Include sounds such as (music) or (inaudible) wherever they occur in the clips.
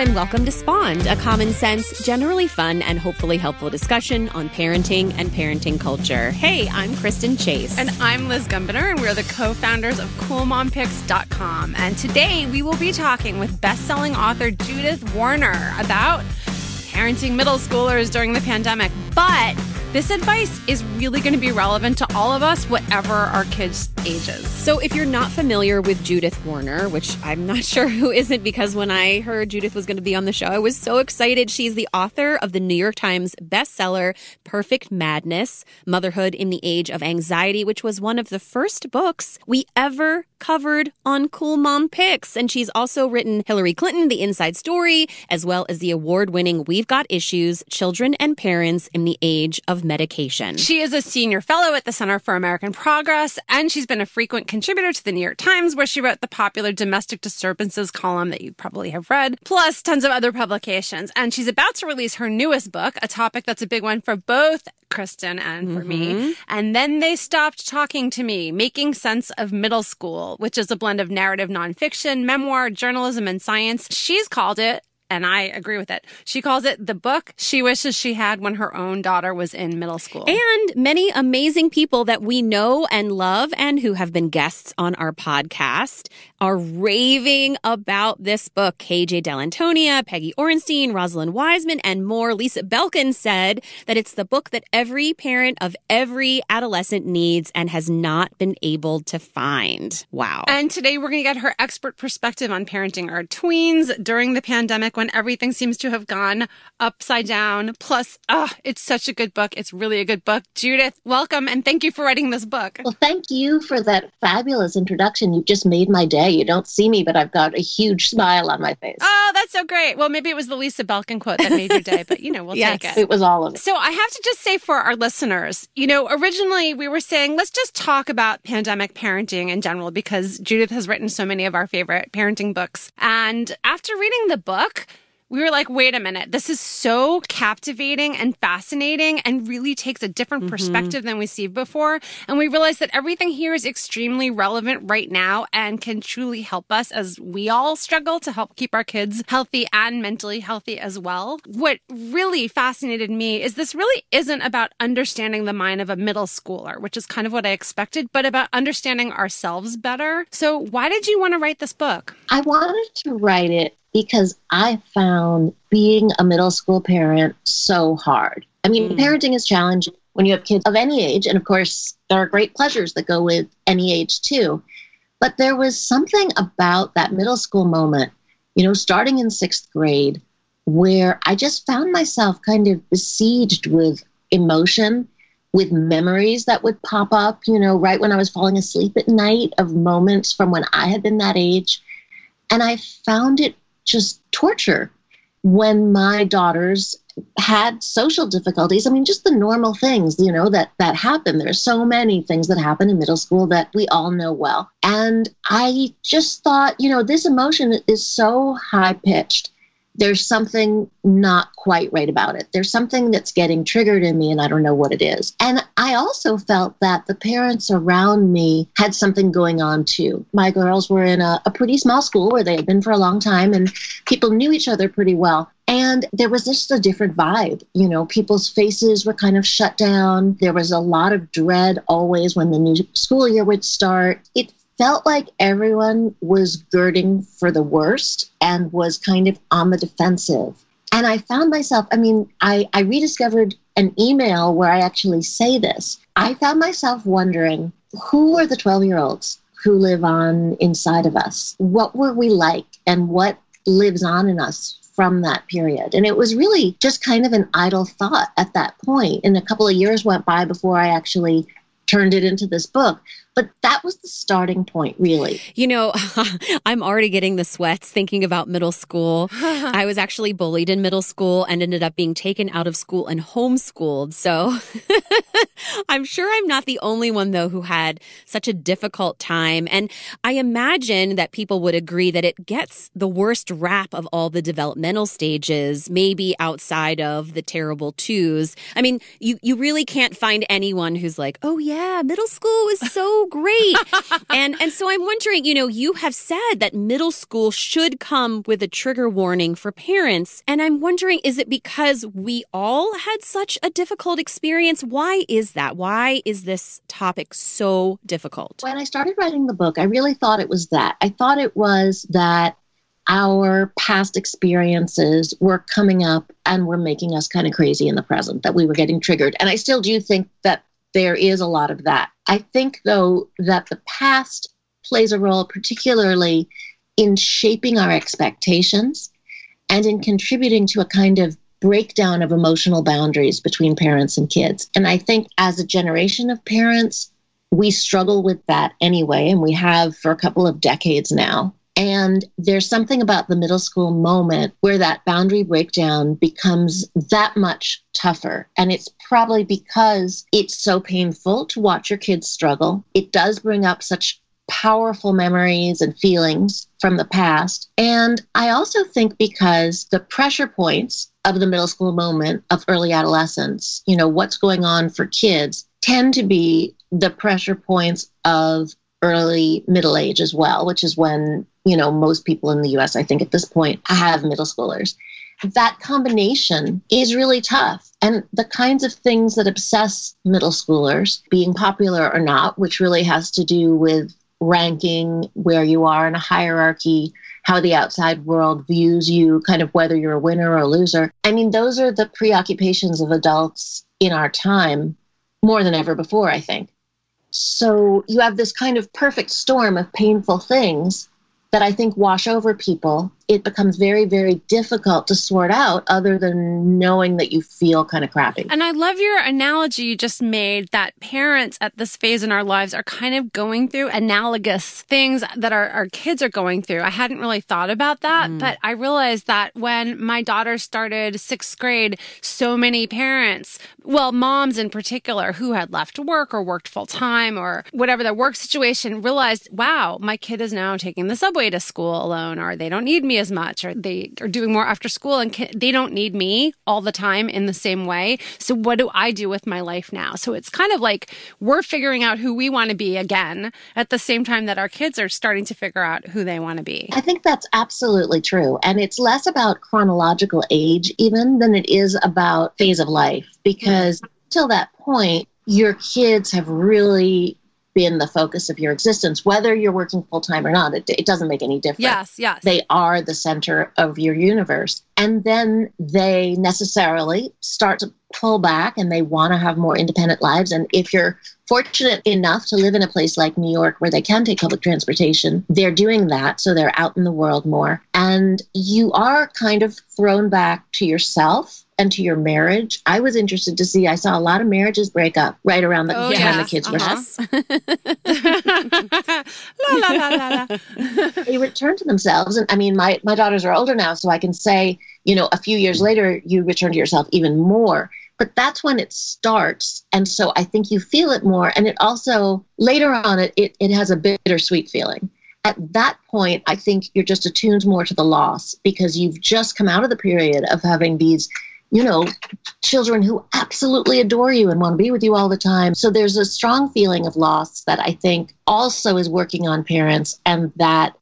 and welcome to Spawned, a common sense, generally fun, and hopefully helpful discussion on parenting and parenting culture. Hey, I'm Kristen Chase. And I'm Liz Gumbiner, and we're the co founders of CoolMomPicks.com. And today we will be talking with best selling author Judith Warner about parenting middle schoolers during the pandemic. But this advice is really going to be relevant to all of us, whatever our kids' ages. So, if you're not familiar with Judith Warner, which I'm not (laughs) sure who isn't, because when I heard Judith was going to be on the show, I was so excited. She's the author of the New York Times bestseller, Perfect Madness Motherhood in the Age of Anxiety, which was one of the first books we ever covered on Cool Mom Picks. And she's also written Hillary Clinton, The Inside Story, as well as the award winning We've Got Issues Children and Parents in the Age of Medication. She is a senior fellow at the Center for American Progress, and she's been a frequent contributor to the New York Times, where she wrote the popular domestic disturbances column that you probably have read, plus tons of other publications. And she's about to release her newest book, a topic that's a big one for both Kristen and for mm-hmm. me. And then they stopped talking to me, making sense of middle school, which is a blend of narrative nonfiction, memoir, journalism, and science. She's called it and I agree with it. She calls it the book she wishes she had when her own daughter was in middle school. And many amazing people that we know and love and who have been guests on our podcast are raving about this book. KJ Dell'Antonia, Peggy Orenstein, Rosalind Wiseman, and more. Lisa Belkin said that it's the book that every parent of every adolescent needs and has not been able to find. Wow. And today we're going to get her expert perspective on parenting our tweens during the pandemic when everything seems to have gone upside down. Plus, ah, oh, it's such a good book. It's really a good book. Judith, welcome and thank you for writing this book. Well, thank you for that fabulous introduction. You've just made my day. You don't see me, but I've got a huge smile on my face. Oh, that's so great. Well, maybe it was the Lisa Belkin quote that made your day, but you know, we'll yes, take it. It was all of it. So I have to just say for our listeners, you know, originally we were saying let's just talk about pandemic parenting in general because Judith has written so many of our favorite parenting books. And after reading the book, we were like, wait a minute, this is so captivating and fascinating and really takes a different mm-hmm. perspective than we see before. And we realized that everything here is extremely relevant right now and can truly help us as we all struggle to help keep our kids healthy and mentally healthy as well. What really fascinated me is this really isn't about understanding the mind of a middle schooler, which is kind of what I expected, but about understanding ourselves better. So why did you want to write this book? I wanted to write it because I found being a middle school parent so hard. I mean, mm. parenting is challenging when you have kids of any age. And of course, there are great pleasures that go with any age too. But there was something about that middle school moment, you know, starting in sixth grade, where I just found myself kind of besieged with emotion, with memories that would pop up, you know, right when I was falling asleep at night of moments from when I had been that age. And I found it just torture. When my daughters had social difficulties i mean just the normal things you know that that happen. There's so many things that happen in middle school that we all know well. And i just thought you know this emotion is so high pitched there's something not quite right about it. There's something that's getting triggered in me, and I don't know what it is. And I also felt that the parents around me had something going on too. My girls were in a, a pretty small school where they had been for a long time, and people knew each other pretty well. And there was just a different vibe. You know, people's faces were kind of shut down. There was a lot of dread always when the new school year would start. It felt like everyone was girding for the worst and was kind of on the defensive. And I found myself, I mean, I, I rediscovered an email where I actually say this. I found myself wondering who are the 12 year olds who live on inside of us? What were we like and what lives on in us from that period. And it was really just kind of an idle thought at that point. And a couple of years went by before I actually turned it into this book. But that was the starting point, really. You know, (laughs) I'm already getting the sweats thinking about middle school. (laughs) I was actually bullied in middle school and ended up being taken out of school and homeschooled. So (laughs) I'm sure I'm not the only one, though, who had such a difficult time. And I imagine that people would agree that it gets the worst rap of all the developmental stages, maybe outside of the terrible twos. I mean, you, you really can't find anyone who's like, oh, yeah, middle school was so great. and and so I'm wondering, you know, you have said that middle school should come with a trigger warning for parents. And I'm wondering, is it because we all had such a difficult experience? Why is that? Why is this topic so difficult? When I started writing the book, I really thought it was that. I thought it was that our past experiences were coming up and were making us kind of crazy in the present, that we were getting triggered. And I still do think that there is a lot of that. I think, though, that the past plays a role, particularly in shaping our expectations and in contributing to a kind of breakdown of emotional boundaries between parents and kids. And I think as a generation of parents, we struggle with that anyway, and we have for a couple of decades now. And there's something about the middle school moment where that boundary breakdown becomes that much tougher. And it's probably because it's so painful to watch your kids struggle. It does bring up such powerful memories and feelings from the past. And I also think because the pressure points of the middle school moment of early adolescence, you know, what's going on for kids, tend to be the pressure points of early middle age as well, which is when, you know, most people in the US, I think at this point, have middle schoolers. That combination is really tough. And the kinds of things that obsess middle schoolers, being popular or not, which really has to do with ranking where you are in a hierarchy, how the outside world views you, kind of whether you're a winner or a loser. I mean, those are the preoccupations of adults in our time more than ever before, I think. So you have this kind of perfect storm of painful things that I think wash over people, it becomes very, very difficult to sort out other than knowing that you feel kind of crappy. And I love your analogy you just made that parents at this phase in our lives are kind of going through analogous things that our, our kids are going through. I hadn't really thought about that, mm. but I realized that when my daughter started sixth grade, so many parents, well, moms in particular, who had left work or worked full time or whatever their work situation, realized, wow, my kid is now taking the subway to school alone, or they don't need me as much, or they are doing more after school and can, they don't need me all the time in the same way. So, what do I do with my life now? So, it's kind of like we're figuring out who we want to be again at the same time that our kids are starting to figure out who they want to be. I think that's absolutely true. And it's less about chronological age, even, than it is about phase of life, because till that point, your kids have really been the focus of your existence, whether you're working full time or not. It, it, doesn't make any difference. Yes, yes. They are the center of your universe. And then they necessarily start to pull back and they want to have more independent lives. And if you're fortunate enough to live in a place like New York where they can take public transportation, they're doing that. So they're out in the world more. And you are kind of thrown back to yourself and to your marriage. I was interested to see, I saw a lot of marriages break up right around the oh, time yeah. the kids uh-huh. were (laughs) la, la, la, la, (laughs) They return to themselves. And I mean, my, my daughters are older now, so I can say, you know, a few years later, you return to yourself even more. But that's when it starts. And so I think you feel it more. And it also, later on, it, it, it has a bittersweet feeling at that point, I think you're just attuned more to the loss because you've just come out of the period of having these you know, children who absolutely adore you and want to be with you all the time. So there's a strong feeling of loss that I think also is working on parents and that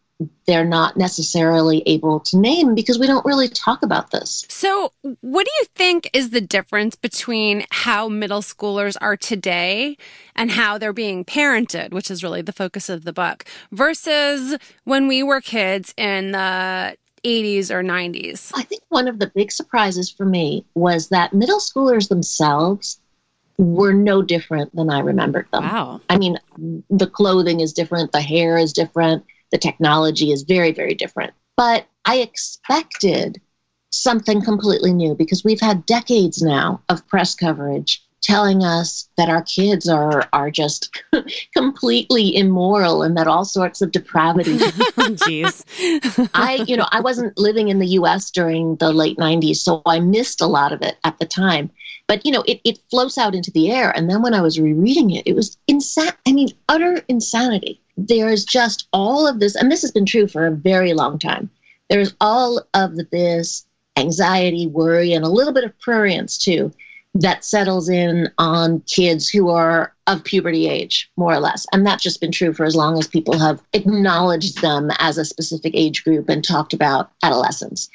they're not necessarily able to name because we don't really talk about this. So, what do you think is the difference between how middle schoolers are today and how they're being parented, which is really the focus of the book, versus when we were kids in the 80s or 90s? I think one of the big surprises for me was that middle schoolers themselves were no different than I remembered them. Wow. I mean, the clothing is different, the hair is different, the technology is very, very different. But I expected something completely new because we've had decades now of press coverage telling us that our kids are are just (laughs) completely immoral and that all sorts of depravity. (laughs) Jeez. I, you know, I wasn't living in the US during the late 90s, so I missed a lot of it at the time. But you know, it, it flows out into the air. And then when I was rereading it, it was insane. I mean, utter insanity. There's just all of this, and this has been true for a very long time. There's all of this anxiety, worry, and a little bit of prurience too that settles in on kids who are of puberty age, more or less. And that's just been true for as long as people have acknowledged them as a specific age group and talked about adolescence.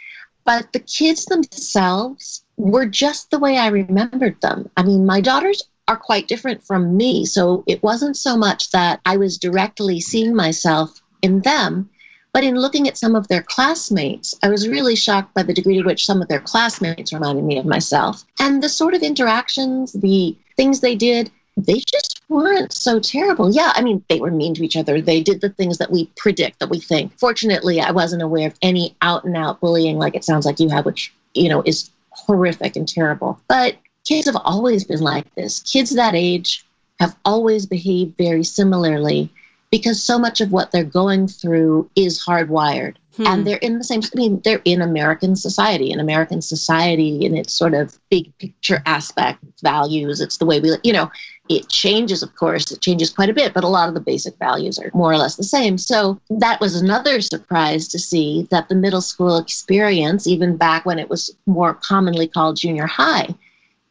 But the kids themselves were just the way I remembered them. I mean, my daughters are quite different from me. So it wasn't so much that I was directly seeing myself in them, but in looking at some of their classmates, I was really shocked by the degree to which some of their classmates reminded me of myself. And the sort of interactions, the things they did, they just weren't so terrible. Yeah, I mean, they were mean to each other. They did the things that we predict, that we think. Fortunately, I wasn't aware of any out and out bullying like it sounds like you have, which, you know, is horrific and terrible. But kids have always been like this. Kids that age have always behaved very similarly because so much of what they're going through is hardwired. Hmm. And they're in the same, I mean, they're in American society, in American society in its sort of big picture aspect, values. It's the way we, you know, it changes, of course, it changes quite a bit, but a lot of the basic values are more or less the same. So that was another surprise to see that the middle school experience, even back when it was more commonly called junior high,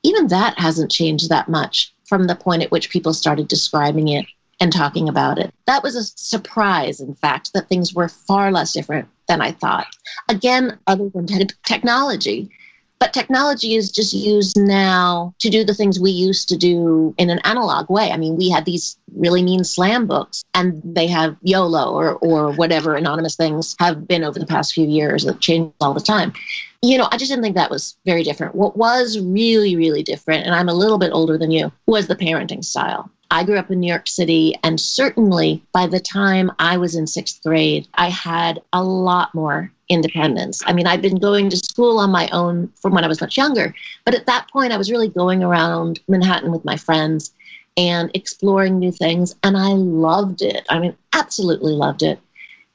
even that hasn't changed that much from the point at which people started describing it and talking about it. That was a surprise, in fact, that things were far less different than I thought. Again, other than te- technology, but technology is just used now to do the things we used to do in an analog way. I mean, we had these really mean slam books, and they have YOLO or, or whatever anonymous things have been over the past few years that change all the time. You know, I just didn't think that was very different. What was really, really different, and I'm a little bit older than you, was the parenting style. I grew up in New York City, and certainly by the time I was in sixth grade, I had a lot more independence. I mean, I'd been going to school on my own from when I was much younger, but at that point, I was really going around Manhattan with my friends and exploring new things, and I loved it. I mean, absolutely loved it.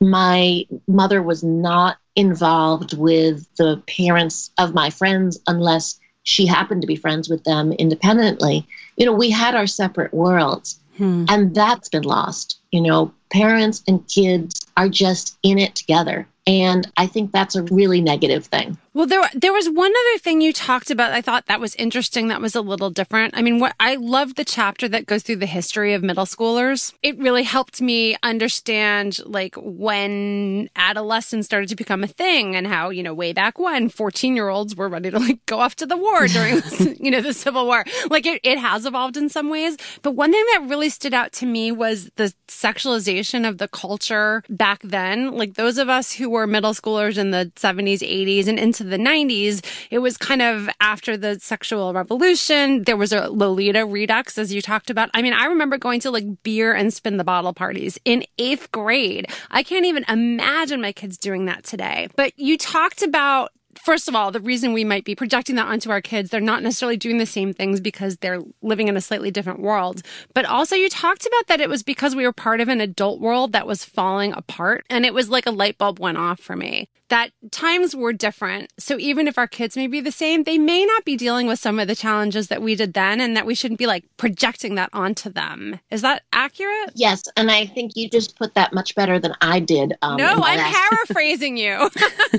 My mother was not involved with the parents of my friends unless she happened to be friends with them independently. You know, we had our separate worlds, hmm. and that's been lost. You know, parents and kids are just in it together. And I think that's a really negative thing. Well, there there was one other thing you talked about. I thought that was interesting. That was a little different. I mean, what I love the chapter that goes through the history of middle schoolers. It really helped me understand like when adolescence started to become a thing and how you know way back when 14 year olds were ready to like go off to the war (laughs) during you know the Civil War. Like it it has evolved in some ways, but one thing that really stood out to me was the sexualization of the culture back then. Like those of us who were middle schoolers in the 70s, 80s, and into the 90s, it was kind of after the sexual revolution. There was a Lolita redux, as you talked about. I mean, I remember going to like beer and spin the bottle parties in eighth grade. I can't even imagine my kids doing that today. But you talked about first of all, the reason we might be projecting that onto our kids, they're not necessarily doing the same things because they're living in a slightly different world. But also, you talked about that it was because we were part of an adult world that was falling apart. And it was like a light bulb went off for me that times were different. So even if our kids may be the same, they may not be dealing with some of the challenges that we did then, and that we shouldn't be like projecting that onto them. Is that accurate? Yes. And I think you just put that much better than I did. Um, no, I'm paraphrasing you.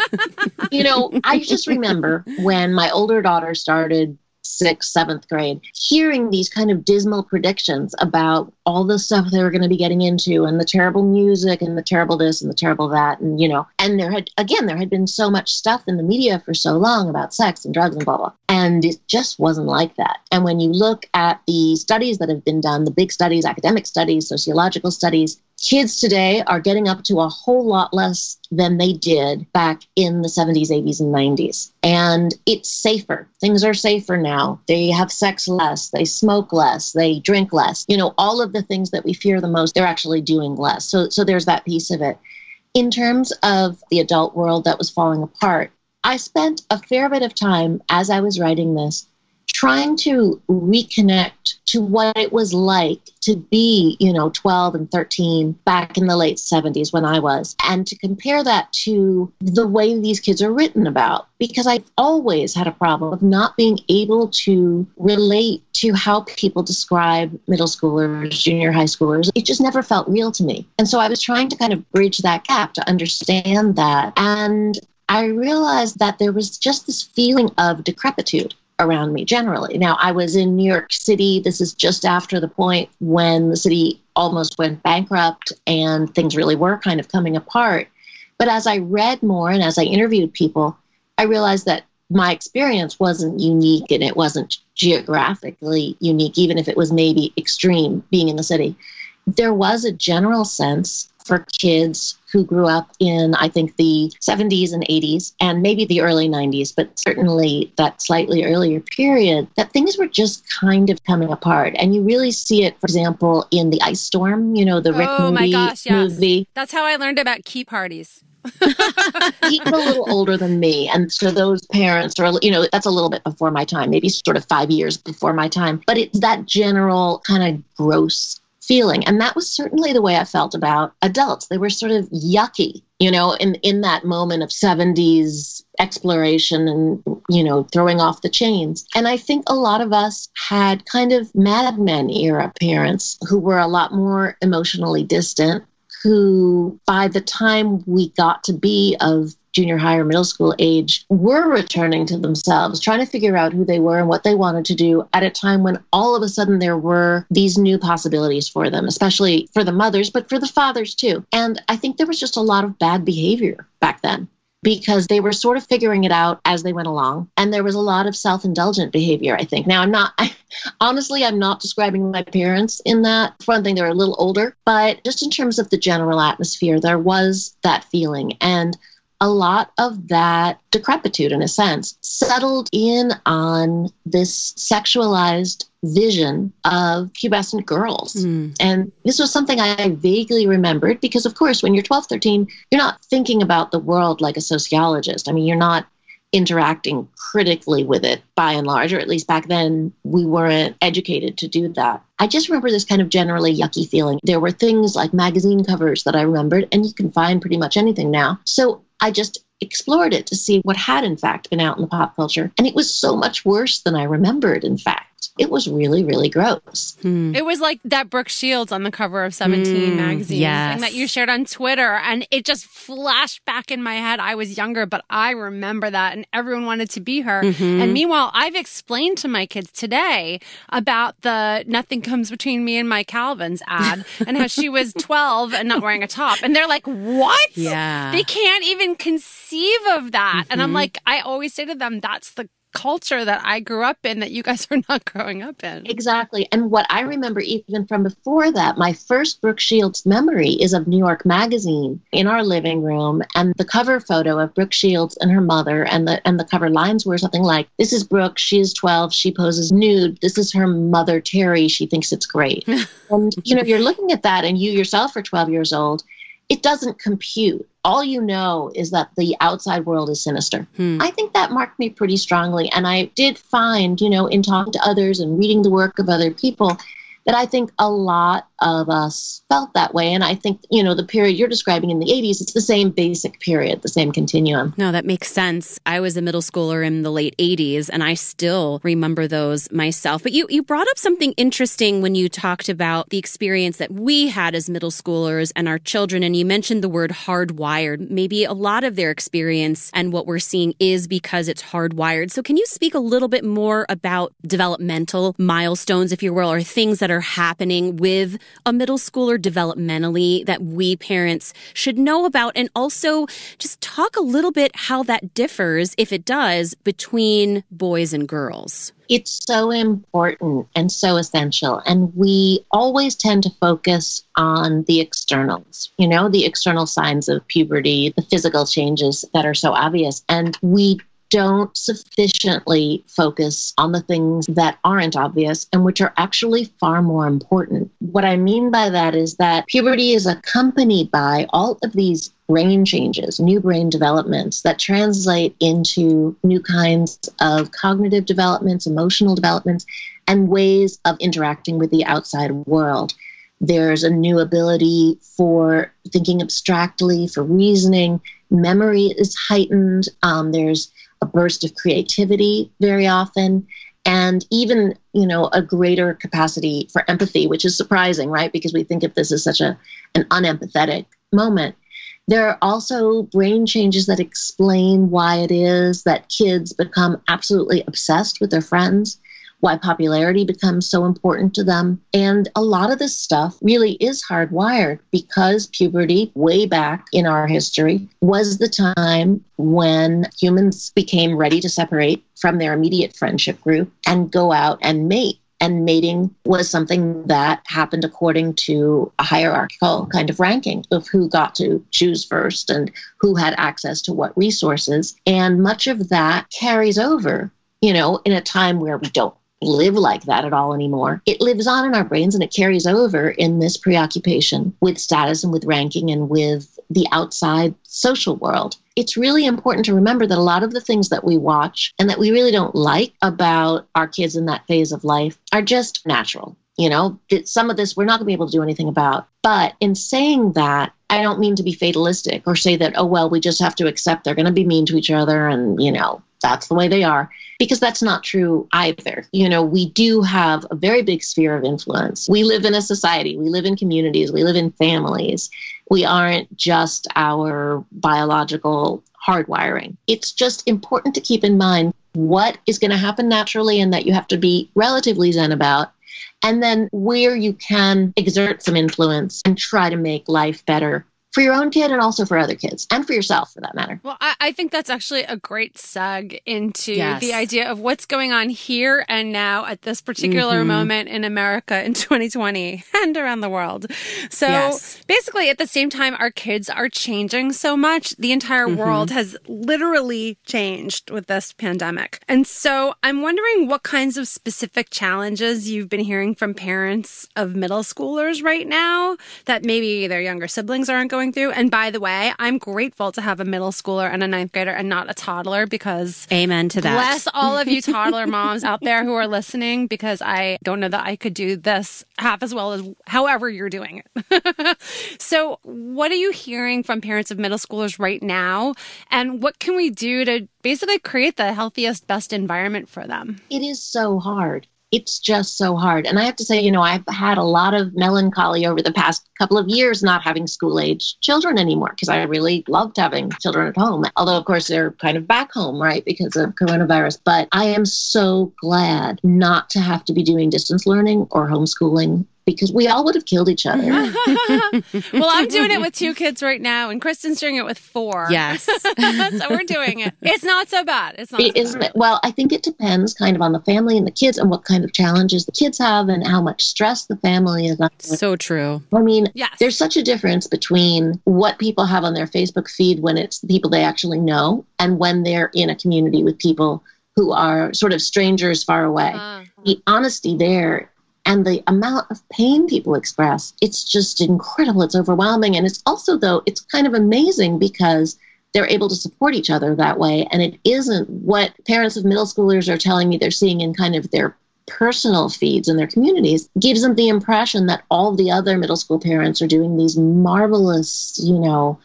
(laughs) you know, (laughs) I just remember (laughs) when my older daughter started sixth, seventh grade, hearing these kind of dismal predictions about all the stuff they were going to be getting into and the terrible music and the terrible this and the terrible that. And, you know, and there had, again, there had been so much stuff in the media for so long about sex and drugs and blah, blah. And it just wasn't like that. And when you look at the studies that have been done, the big studies, academic studies, sociological studies, kids today are getting up to a whole lot less than they did back in the 70s, 80s, and 90s. And it's safer. Things are safer now. They have sex less, they smoke less, they drink less. You know, all of the things that we fear the most, they're actually doing less. So, so there's that piece of it. In terms of the adult world that was falling apart, I spent a fair bit of time as I was writing this trying to reconnect to what it was like to be, you know, 12 and 13 back in the late 70s when I was, and to compare that to the way these kids are written about. Because I've always had a problem of not being able to relate to how people describe middle schoolers, junior high schoolers. It just never felt real to me. And so I was trying to kind of bridge that gap to understand that. And I realized that there was just this feeling of decrepitude around me generally. Now, I was in New York City. This is just after the point when the city almost went bankrupt and things really were kind of coming apart. But as I read more and as I interviewed people, I realized that my experience wasn't unique and it wasn't geographically unique, even if it was maybe extreme being in the city. There was a general sense for kids who grew up in, I think, the 70s and 80s and maybe the early 90s, but certainly that slightly earlier period, that things were just kind of coming apart. And you really see it, for example, in the Ice Storm, you know, the Rick oh Moody my gosh, yes. movie. That's how I learned about key parties. (laughs) He's a little older than me. And so those parents are, you know, that's a little bit before my time, maybe sort of five years before my time. But it's that general kind of gross feeling. And that was certainly the way I felt about adults. They were sort of yucky, you know, in, in that moment of 70s exploration and, you know, throwing off the chains. And I think a lot of us had kind of Mad Men era parents who were a lot more emotionally distant who, by the time we got to be of junior high or middle school age, were returning to themselves, trying to figure out who they were and what they wanted to do at a time when all of a sudden there were these new possibilities for them, especially for the mothers, but for the fathers too. And I think there was just a lot of bad behavior back then because they were sort of figuring it out as they went along. And there was a lot of self indulgent behavior, I think. Now, I'm not, I, (laughs) honestly, I'm not describing my parents in that. For one thing, they're a little older, but just in terms of the general atmosphere, there was that feeling. And a lot of that decrepitude, in a sense, settled in on this sexualized vision of pubescent girls. Mm. And this was something I vaguely remembered because, of course, when you're 12, 13, you're not thinking about the world like a sociologist. I mean, you're not interacting critically with it by and large, or at least back then we weren't educated to do that. I just remember this kind of generally yucky feeling. There were things like magazine covers that I remembered, and you can find pretty much anything now. So I just explored it to see what had in fact been out in the pop culture. And it was so much worse than I remembered, in fact. It was really, really gross. Hmm. It was like that Brooke Shields on the cover of 17 mm, magazine yes. and that you shared on Twitter. And it just flashed back in my head. I was younger, but I remember that. And everyone wanted to be her. Mm-hmm. And meanwhile, I've explained to my kids today about the Nothing Comes Between Me and My Calvins ad (laughs) and how she was 12 and not wearing a top. And they're like, what? Yeah. They can't even conceive of that. Mm-hmm. And I'm mm-hmm. like, I always say to them, that's the culture that I grew up in that you guys (laughs) are not growing up in. Exactly. And what I remember even from before that, my first Brooke Shields memory is of New York Magazine in our living room and the cover photo of Brooke Shields and her mother and the and the cover lines were something like this is Brooke, she is 12, she poses nude. This is her mother Terry, she thinks it's great. (laughs) and you know, you're looking at that and you yourself are 12 years old it doesn't compute. All you know is that the outside world is sinister. Hmm. I think that marked me pretty strongly. And I did find, you know, in talking to others and reading the work of other people, that I think a lot of us felt that way. And I think, you know, the period you're describing in the 80s, it's the same basic period, the same continuum. No, that makes sense. I was a middle schooler in the late 80s and I still remember those myself. But you, you brought up something interesting when you talked about the experience that we had as middle schoolers and our children. And you mentioned the word hardwired. Maybe a lot of their experience and what we're seeing is because it's hardwired. So can you speak a little bit more about developmental milestones, if you will, or things that are are happening with a middle schooler developmentally that we parents should know about? And also just talk a little bit how that differs, if it does, between boys and girls. It's so important and so essential. And we always tend to focus on the externals, you know, the external signs of puberty, the physical changes that are so obvious. And we don't sufficiently focus on the things that aren't obvious and which are actually far more important. What I mean by that is that puberty is accompanied by all of these brain changes, new brain developments that translate into new kinds of cognitive developments, emotional developments, and ways of interacting with the outside world. There's a new ability for thinking abstractly, for reasoning. Memory is heightened. Um, there's a burst of creativity very often and even you know a greater capacity for empathy which is surprising right? Because we think of this as such a an unempathetic moment. There are also brain changes that explain why it is that kids become absolutely obsessed with their friends why popularity becomes so important to them. And a lot of this stuff really is hardwired because puberty, way back in our history, was the time when humans became ready to separate from their immediate friendship group and go out and mate and mating was something that happened according to a hierarchical kind of ranking of who got to choose first and who had access to what resources. And much of that carries over, you know, in a time where we don't live like that at all anymore. It lives on in our brains and it carries over in this preoccupation with status and with ranking and with the outside social world. It's really important to remember that a lot of the things that we watch and that we really don't like about our kids in that phase of life are just natural. You know, some of this we're not going to be able to do anything about. But in saying that, I don't mean to be fatalistic or say that, oh, well, we just have to accept they're going to be mean to each other and, you know, that's the way they are because that's not true either. You know, we do have a very big sphere of influence. We live in a society, we live in communities, we live in families. We aren't just our biological hardwiring. It's just important to keep in mind what is going to happen naturally and that you have to be relatively zen about. And then where you can exert some influence and try to make life better for your own kid and also for other kids and for yourself for that matter. Well, I, I think that's actually a great seg into yes. the idea of what's going on here and now at this particular mm-hmm. moment in America in (laughs) 2020 and around the world. So yes. basically, at the same time, our kids are changing so much. The entire mm-hmm. world has literally changed with this pandemic. And so I'm wondering what kinds of specific challenges you've been hearing from parents of middle schoolers right now that maybe their younger siblings aren't going going through. And by the way, I'm grateful to have a middle schooler and a ninth grader and not a toddler because amen to that. Bless all of you (laughs) toddler moms out there who are listening because I don't know that I could do this half as well as however you're doing it. (laughs) so, what are you hearing from parents of middle schoolers right now? And what can we do to basically create the healthiest, best environment for them? It is so hard it's just so hard. And I have to say, you know, I've had a lot of melancholy over the past couple of years not having school age children anymore because I really loved having children at home. Although, of course, they're kind of back home, right, because of coronavirus. But I am so glad not to have to be doing distance learning or homeschooling because we all would have killed each other. (laughs) well, I'm doing it with two kids right now, and Kristen's doing it with four. Yes. (laughs) so we're doing it. It's not so bad. It's not. It, so bad. It? Well, I think it depends kind of on the family and the kids and what kind of challenges the kids have and how much stress the family is under. So true. I mean, yes. there's such a difference between what people have on their Facebook feed when it's the people they actually know and when they're in a community with people who are sort of strangers far away. Uh-huh. The honesty there and the amount of pain people express it's just incredible. It's overwhelming. And it's also though it's kind of amazing because they're able to support each other that way. And it isn't what parents of middle schoolers are telling me they're seeing in kind of their personal feeds in their communities gives them the impression that all the other middle school parents are doing these marvelous you know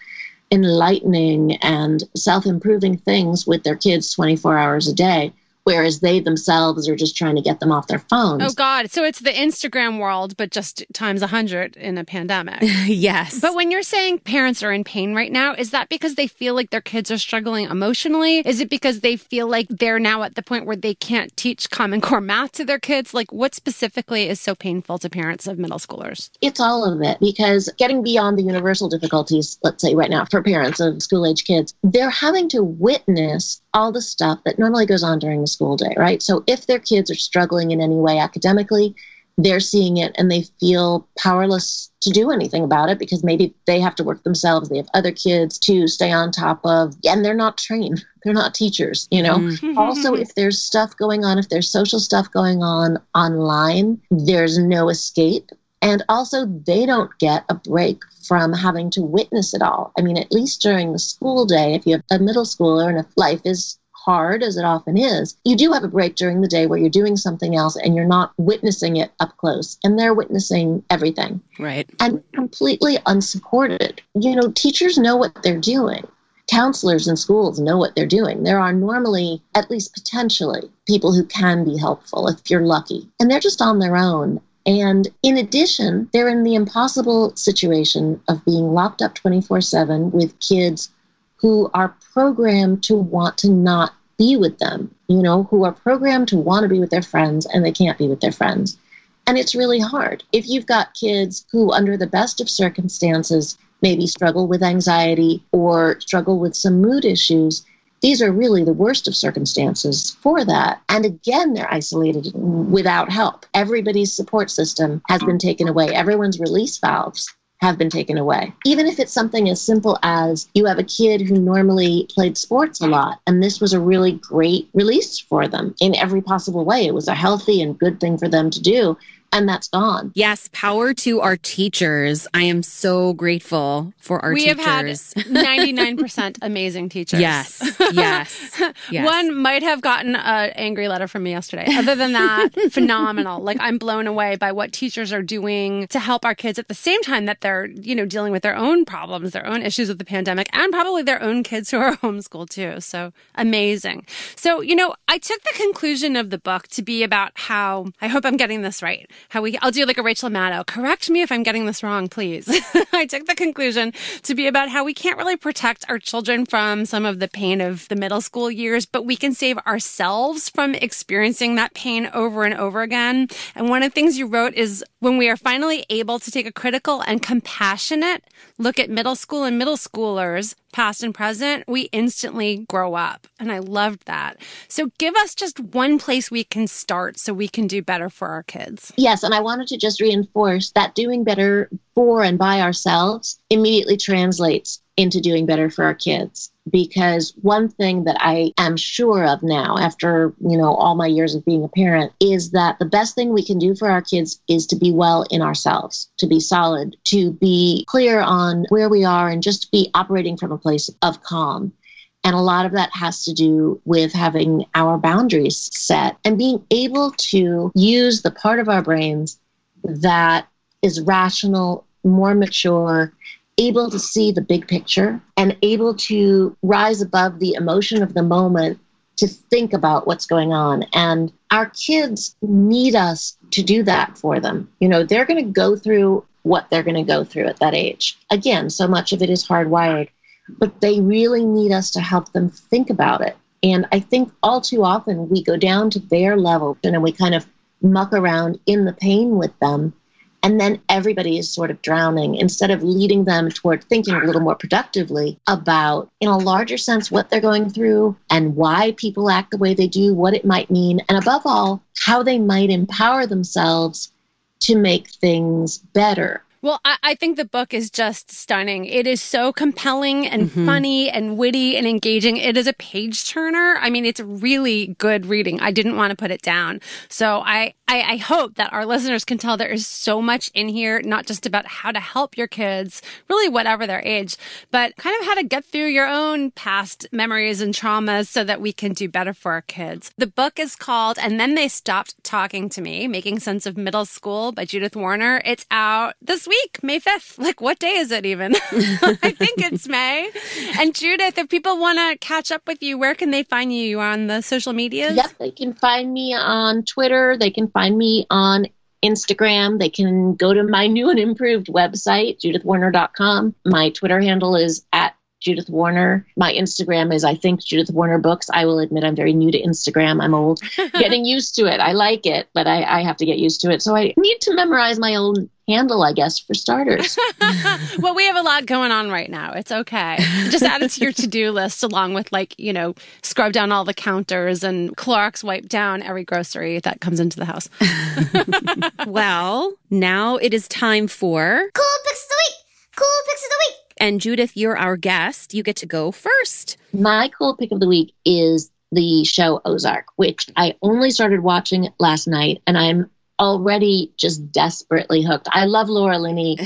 enlightening and self-improving things with their kids 24 hours a day whereas they themselves are just trying to get them off their phones. Oh God! So it's the Instagram world, but just times a hundred in a pandemic. (laughs) yes. But when you're saying parents are in pain right now, is that because they feel like their kids are struggling emotionally? Is it because they feel like they're now at the point where they can't teach Common Core math to their kids? Like, what specifically is so painful to parents of middle schoolers? It's all of it because getting beyond the universal difficulties, let's say right now for parents of school age kids, they're having to witness all the stuff that normally goes on during the school day, right? So if their kids are struggling in any way academically, they're seeing it and they feel powerless to do anything about it because maybe they have to work themselves. They have other kids to stay on top of, and they're not trained. (laughs) They're not teachers, you know. Mm-hmm. also, if there's stuff going on, if there's social stuff going on online, there's no escape. And also, they don't get a break from having to witness it all. I mean, at least during the school day, if you have a middle schooler and if life is hard as it often is, you do have a break during the day where you're doing something else and you're not witnessing it up close. And they're witnessing everything. Right. And completely unsupported. You know, teachers know what they're doing. Counselors in schools know what they're doing. There are normally, at least potentially, people who can be helpful if you're lucky. And they're just on their own And in addition, they're in the impossible situation of being locked up 24 7 with kids who are programmed to want to not be with them, you know, who are programmed to want to be with their friends and they can't be with their friends. And it's really hard. If you've got kids who, under the best of circumstances, maybe struggle with anxiety or struggle with some mood issues, these are really the worst of circumstances for that. And again, they're isolated without help. Everybody's support system has been taken away, everyone's release valves have been taken away. Even if it's something as simple as you have a kid who normally played sports a lot, and this was a really great release for them in every possible way. It was a healthy and good thing for them to do and that's gone. Yes, power to our teachers. I am so grateful for our we teachers. We have had 99% (laughs) amazing teachers. Yes. Yes. (laughs) yes. One might have gotten an angry letter from me yesterday. Other than that, (laughs) phenomenal. Like I'm blown away by what teachers are doing to help our kids at the same time that they're, you know, dealing with their own problems, their own issues with the pandemic and probably their own kids who are homeschooled too. So amazing. So, you know, I took the conclusion of the book to be about how I hope I'm getting this right how we, I'll do like a Rachel Maddow. Correct me if I'm getting this wrong, please. (laughs) I took the conclusion to be about how we can't really protect our children from some of the pain of the middle school years, but we can save ourselves from experiencing that pain over and over again. And one of the things you wrote is when we are finally able to take a critical and compassionate look at middle school and middle schoolers, past and present, we instantly grow up. And I loved that. So give us just one place we can start so we can do better for our kids. Yes. And I wanted to just reinforce that doing better for and by ourselves immediately translates into doing better for our kids because one thing that I am sure of now after, you know, all my years of being a parent is that the best thing we can do for our kids is to be well in ourselves, to be solid, to be clear on where we are and just be operating from a place of calm. And a lot of that has to do with having our boundaries set and being able to use the part of our brains that is rational, more mature, able to see the big picture and able to rise above the emotion of the moment to think about what's going on. And our kids need us to do that for them. You know, they're going to go through what they're going to go through at that age. Again, so much of it is hardwired, but they really need us to help them think about it. And I think all too often we go down to their level and we kind of muck around in the pain with them and then everybody is sort of drowning instead of leading them toward thinking a little more productively about, in a larger sense, what they're going through and why people act the way they do, what it might mean, and above all, how they might empower themselves to make things better. Well, I, I, think the book is just stunning. It is so compelling and mm-hmm. funny and witty and engaging. It is a page turner. I mean, it's really good reading. I didn't want to put it down. So I, I, I hope that our listeners can tell there is so much in here, not just about how to help your kids, really whatever their age, but kind of how to get through your own past memories and traumas so that we can do better for our kids. The book is called And Then They Stopped Talking to Me, Making Sense of Middle School by Judith Warner. It's out this week week, May 5th. Like, what day is it even? (laughs) I think it's May. And Judith, if people want to catch up with you, where can they find you? You on the social medias? Yep, they can find me on Twitter. They can find me on Instagram. They can go to my new and improved website, judithwarner.com. My Twitter handle is at Judith Warner. My Instagram is, I think, Judith Warner Books. I will admit I'm very new to Instagram. I'm old, (laughs) getting used to it. I like it, but I, I have to get used to it. So I need to memorize my own handle, I guess, for starters. (laughs) (laughs) well, we have a lot going on right now. It's okay. Just add it to your to do list, along with like, you know, scrub down all the counters and Clorox wipe down every grocery that comes into the house. well, now it is time for Cool Picks of the Week. Cool Picks of the Week. And Judith, you're our guest. You get to go first. My cool pick of the week is the show Ozark, which I only started watching last night, and I'm already just desperately hooked. I love Laura Linney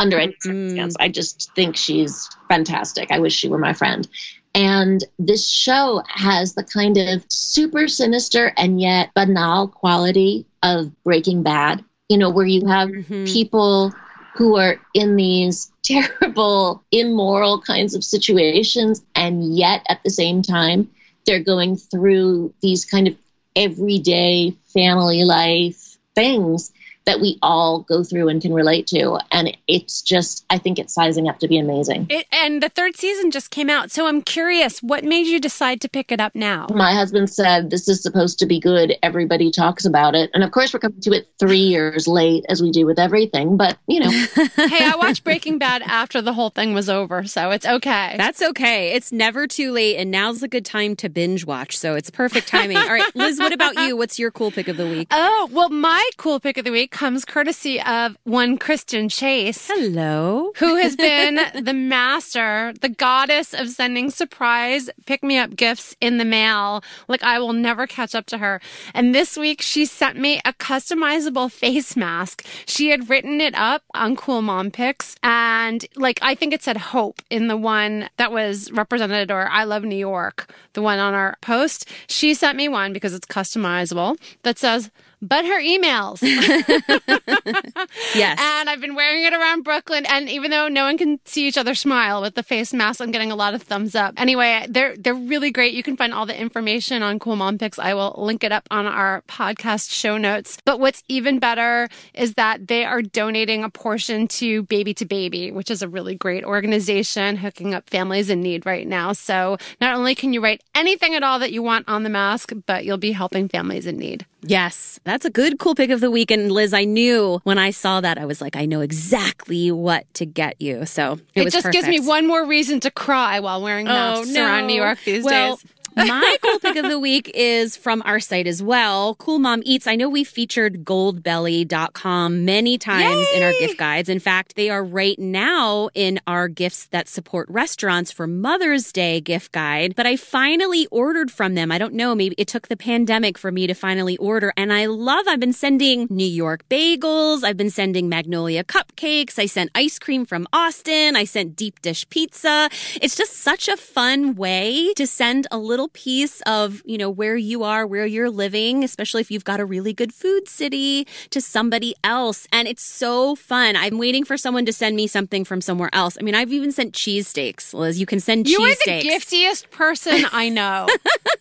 under any mm. circumstance. I just think she's fantastic. I wish she were my friend. And this show has the kind of super sinister and yet banal quality of Breaking Bad, you know, where you have mm-hmm. people who are in these (laughs) terrible, immoral kinds of situations, and yet at the same time, they're going through these kind of everyday family life things that we all go through and can relate to. And it's just, I think it's sizing up to be amazing. It, and the third season just came out. So I'm curious, what made you decide to pick it up now? My husband said, This is supposed to be good. Everybody talks about it. And of course, we're coming to it three years late, as we do with everything. But, you know. (laughs) hey, I watched Breaking Bad after the whole thing was over. So it's okay. That's okay. It's never too late. And now's a good time to binge watch. So it's perfect timing. All right, Liz, what about you? What's your cool pick of the week? (laughs) Oh, well, my cool pick of the week comes courtesy of one Kristen Chase. Hello. Who has been (laughs) the master, the goddess of sending surprise pick me up gifts in the mail. Like, I will never catch up to her. And this week, she sent me a customizable face mask. She had written it up on Cool Mom Picks. And, like, I think it said hope in the one that was represented, or I love New York, the one on our post. She sent me one because it's customizable that says, but her emails. (laughs) yes. And I've been wearing it around Brooklyn. And even though no one can see each other smile with the face mask, I'm getting a lot of thumbs up. Anyway, they're they're really great. You can find all the information on Cool Mom Picks. I will link it up on our podcast show notes. But what's even better is that they are donating a portion to Baby to Baby, which is a really great organization hooking up families in need right now. So not only can you write anything at all that you want on the mask, but you'll be helping families in need. Yes, that's a good cool pick of the week. And Liz, I knew when I saw that, I was like, I know exactly what to get you. So it, it just perfect. gives me one more reason to cry while wearing oh, masks oh, no. around New York these well, days. My cool pick of the week is from our site as well. Cool Mom Eats. I know we featured goldbelly.com many times Yay! in our gift guides. In fact, they are right now in our gifts that support restaurants for Mother's Day gift guide. But I finally ordered from them. I don't know, maybe it took the pandemic for me to finally order. And I love, I've been sending New York bagels. I've been sending Magnolia cupcakes. I sent ice cream from Austin. I sent deep dish pizza. It's just such a fun way to send a little piece of, you know, where you are, where you're living, especially if you've got a really good food city to somebody else. And it's so fun. I'm waiting for someone to send me something from somewhere else. I mean, I've even sent cheesesteaks, Liz. You can send you are the giftiest person (laughs) I know.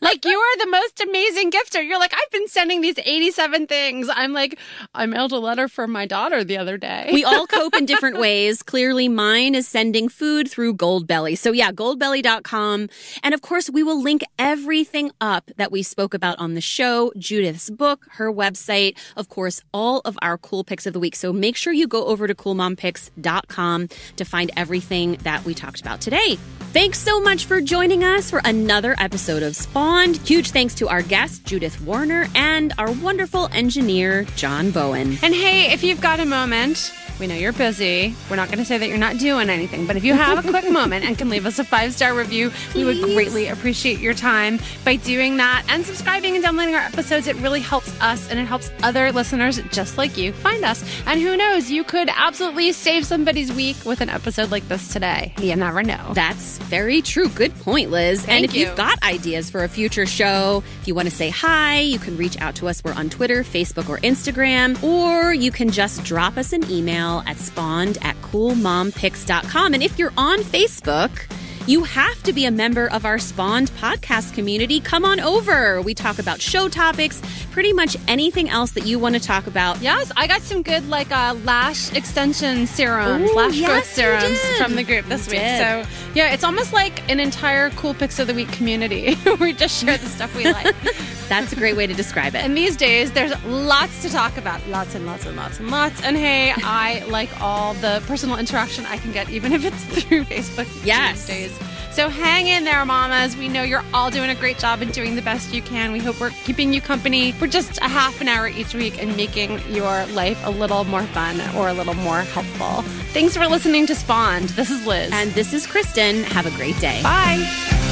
like you are the most amazing gifter. You're like, I've been sending these 87 things. I'm like, I mailed a letter for my daughter the other day. we all cope in different (laughs) ways. Clearly, mine is sending food through Goldbelly. So, yeah, goldbelly.com. And of course, we will link everything up that we spoke about on the show Judith's book, her website, of course, all of our cool picks of the week. So, make sure you go over to coolmompicks.com to find everything that we talked about today. Thanks so much for joining us for another episode of Spawned. Huge thanks to our guest, Judith Warner, and our wonderful engineer, John Bowen. And hey, if you've got a moment, we know you're busy. We're not going to say that you're not doing anything, but if you have a quick (laughs) moment and can leave us a five star review, we would greatly appreciate your time by doing that and subscribing and downloading our episodes. It really helps us and it helps other listeners just like you find us. And who knows, you could absolutely save somebody's week with an episode like this today. You never know. That's very true. Good point, Liz. Thank and if you. have got ideas for a future show, if you want to say hi, you can reach out to us. We're on Twitter, Facebook, or Instagram, or you can just drop us an email at spawned at coolmompicks.com. And if you're on Facebook, you have to be a member of our Spawned podcast community. Come on over. We talk about show topics, pretty much anything else that you want to talk about. Yes, I got some good like uh, lash extension serums, Ooh, lash yes, growth serums from the group this You week. did. So yeah, it's almost like an entire cool picks of the week community. (laughs) we just share the stuff we like. (laughs) That's a great way to describe it. and these days, there's lots to talk about, lots and lots and lots and lots. And hey, I like all the personal interaction I can get, even if it's (laughs) through Facebook Yes. these days. So hang in there, mamas. We know you're all doing a great job and doing the best you can. We hope we're keeping you company for just a half an hour each week and making your life a little more fun or a little more helpful. Thanks for listening to Spawned. This is Liz. And this is Kristen. Have a great day. bye.